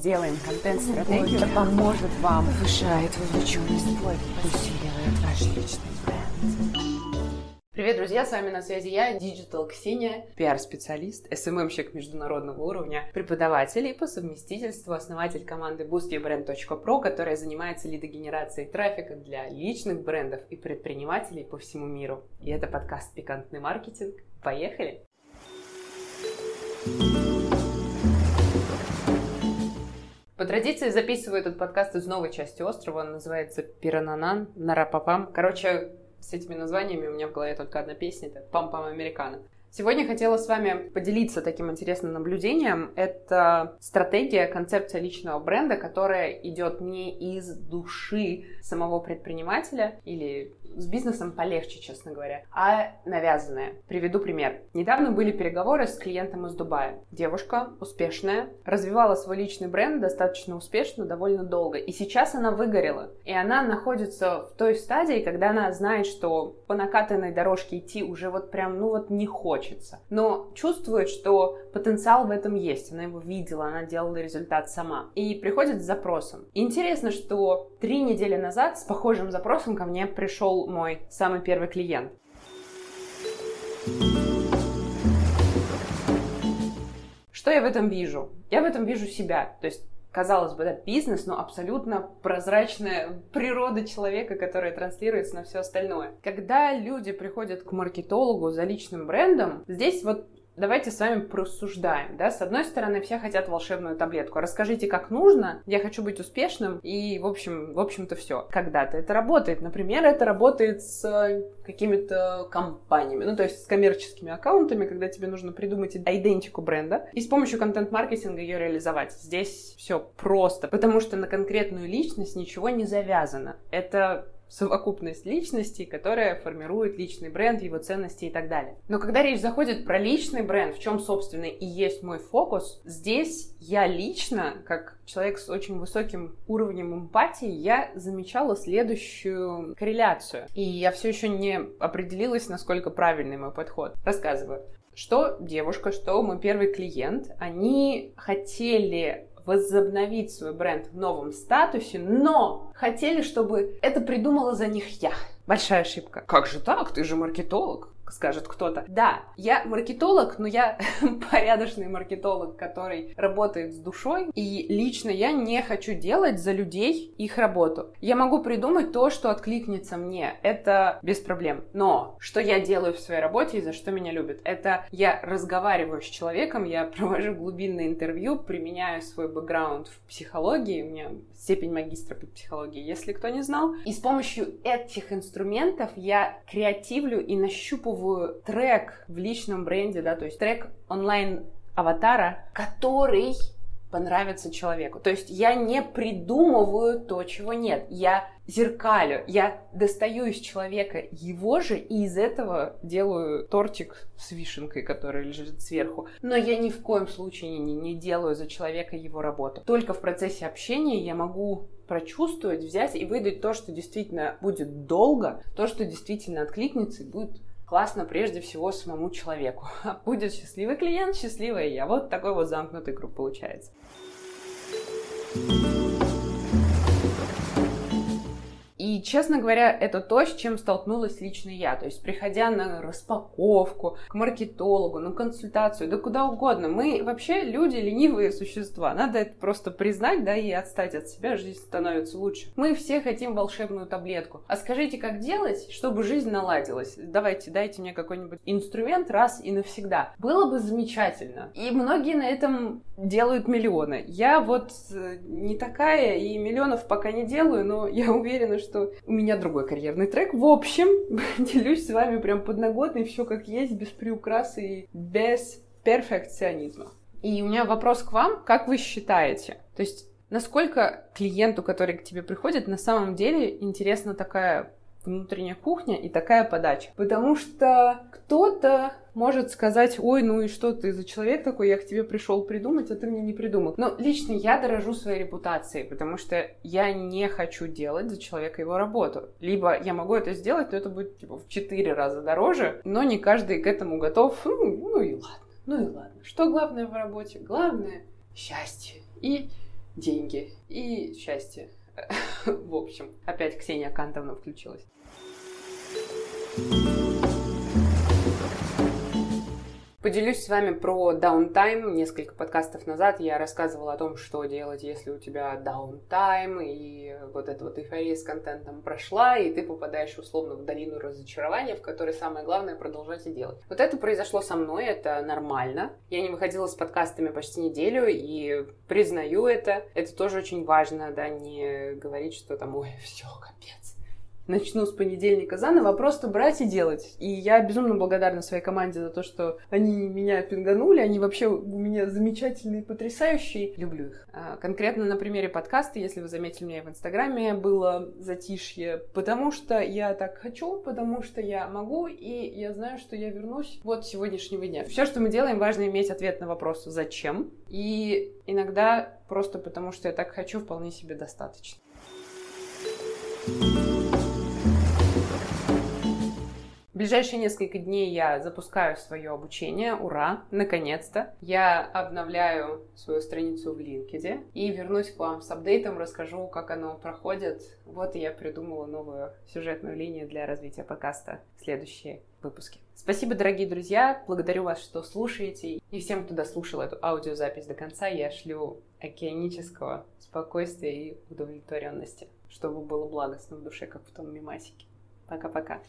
Делаем контент-стратегию. Это поможет вам, повышает вовлеченность, усиливает ваш личный бренд. Привет, друзья, с вами на связи я, Digital Ксения, пиар-специалист, СММщик международного уровня, преподаватель и по совместительству основатель команды boostyourbrand.pro, которая занимается лидогенерацией трафика для личных брендов и предпринимателей по всему миру. И это подкаст «Пикантный маркетинг». Поехали! По традиции записываю этот подкаст из новой части острова. Он называется Пирананан, Нарапапам. Короче, с этими названиями у меня в голове только одна песня, это «Пам-пам Американо». Сегодня хотела с вами поделиться таким интересным наблюдением. Это стратегия, концепция личного бренда, которая идет не из души самого предпринимателя или с бизнесом полегче, честно говоря, а навязанная. Приведу пример. Недавно были переговоры с клиентом из Дубая. Девушка успешная, развивала свой личный бренд достаточно успешно, довольно долго. И сейчас она выгорела. И она находится в той стадии, когда она знает, что по накатанной дорожке идти уже вот прям, ну вот не хочется. Но чувствует, что потенциал в этом есть. Она его видела, она делала результат сама. И приходит с запросом. Интересно, что три недели назад с похожим запросом ко мне пришел мой самый первый клиент. Что я в этом вижу? Я в этом вижу себя. То есть казалось бы, да, бизнес, но абсолютно прозрачная природа человека, которая транслируется на все остальное. Когда люди приходят к маркетологу за личным брендом, здесь вот давайте с вами просуждаем, да, с одной стороны, все хотят волшебную таблетку, расскажите, как нужно, я хочу быть успешным, и, в общем, в общем-то, все. Когда-то это работает, например, это работает с э, какими-то компаниями, ну, то есть с коммерческими аккаунтами, когда тебе нужно придумать идентику бренда и с помощью контент-маркетинга ее реализовать. Здесь все просто, потому что на конкретную личность ничего не завязано. Это совокупность личностей, которая формирует личный бренд, его ценности и так далее. Но когда речь заходит про личный бренд, в чем, собственно, и есть мой фокус, здесь я лично, как человек с очень высоким уровнем эмпатии, я замечала следующую корреляцию. И я все еще не определилась, насколько правильный мой подход. Рассказываю что девушка, что мой первый клиент, они хотели возобновить свой бренд в новом статусе, но хотели, чтобы это придумала за них я. Большая ошибка. Как же так? Ты же маркетолог скажет кто-то. Да, я маркетолог, но я порядочный маркетолог, который работает с душой, и лично я не хочу делать за людей их работу. Я могу придумать то, что откликнется мне, это без проблем. Но что я делаю в своей работе и за что меня любят? Это я разговариваю с человеком, я провожу глубинное интервью, применяю свой бэкграунд в психологии, у меня степень магистра по психологии, если кто не знал. И с помощью этих инструментов я креативлю и нащупываю придумываю трек в личном бренде, да, то есть трек онлайн аватара, который понравится человеку. То есть я не придумываю то, чего нет. Я зеркалю, я достаю из человека его же и из этого делаю тортик с вишенкой, который лежит сверху. Но я ни в коем случае не, не делаю за человека его работу. Только в процессе общения я могу прочувствовать, взять и выдать то, что действительно будет долго, то, что действительно откликнется и будет классно прежде всего самому человеку. Будет счастливый клиент, счастливая я. Вот такой вот замкнутый круг получается. И, честно говоря, это то, с чем столкнулась лично я. То есть, приходя на распаковку, к маркетологу, на консультацию, да куда угодно, мы вообще люди ленивые существа. Надо это просто признать, да, и отстать от себя, жизнь становится лучше. Мы все хотим волшебную таблетку. А скажите, как делать, чтобы жизнь наладилась? Давайте, дайте мне какой-нибудь инструмент раз и навсегда. Было бы замечательно. И многие на этом делают миллионы. Я вот э, не такая и миллионов пока не делаю, но я уверена, что что у меня другой карьерный трек. В общем, делюсь с вами прям подноготный, все как есть, без приукрас и без перфекционизма. И у меня вопрос к вам, как вы считаете? То есть, насколько клиенту, который к тебе приходит, на самом деле интересна такая внутренняя кухня и такая подача. Потому что кто-то может сказать, ой, ну и что ты за человек такой, я к тебе пришел придумать, а ты мне не придумал. Но лично я дорожу своей репутацией, потому что я не хочу делать за человека его работу. Либо я могу это сделать, но это будет типа, в четыре раза дороже, но не каждый к этому готов. Ну, ну и ладно, ну и ладно. Что главное в работе? Главное — счастье и деньги и счастье. В общем, опять Ксения Кантовна включилась. Поделюсь с вами про downtime. Несколько подкастов назад я рассказывала о том, что делать, если у тебя downtime, и вот эта вот эйфория с контентом прошла, и ты попадаешь условно в долину разочарования, в которой самое главное продолжать и делать. Вот это произошло со мной, это нормально. Я не выходила с подкастами почти неделю, и признаю это. Это тоже очень важно, да, не говорить, что там, ой, все, капец начну с понедельника заново, а просто брать и делать. И я безумно благодарна своей команде за то, что они меня пинганули, они вообще у меня замечательные, потрясающие. Люблю их. А, конкретно на примере подкаста, если вы заметили меня в Инстаграме, было затишье, потому что я так хочу, потому что я могу, и я знаю, что я вернусь вот сегодняшнего дня. Все, что мы делаем, важно иметь ответ на вопрос «Зачем?». И иногда просто потому, что я так хочу, вполне себе достаточно. В ближайшие несколько дней я запускаю свое обучение. Ура! Наконец-то! Я обновляю свою страницу в LinkedIn и вернусь к вам с апдейтом, расскажу, как оно проходит. Вот и я придумала новую сюжетную линию для развития подкаста в следующие выпуски. Спасибо, дорогие друзья! Благодарю вас, что слушаете. И всем, кто дослушал эту аудиозапись до конца, я шлю океанического спокойствия и удовлетворенности, чтобы было благостно в душе, как в том мимасике. Пока-пока.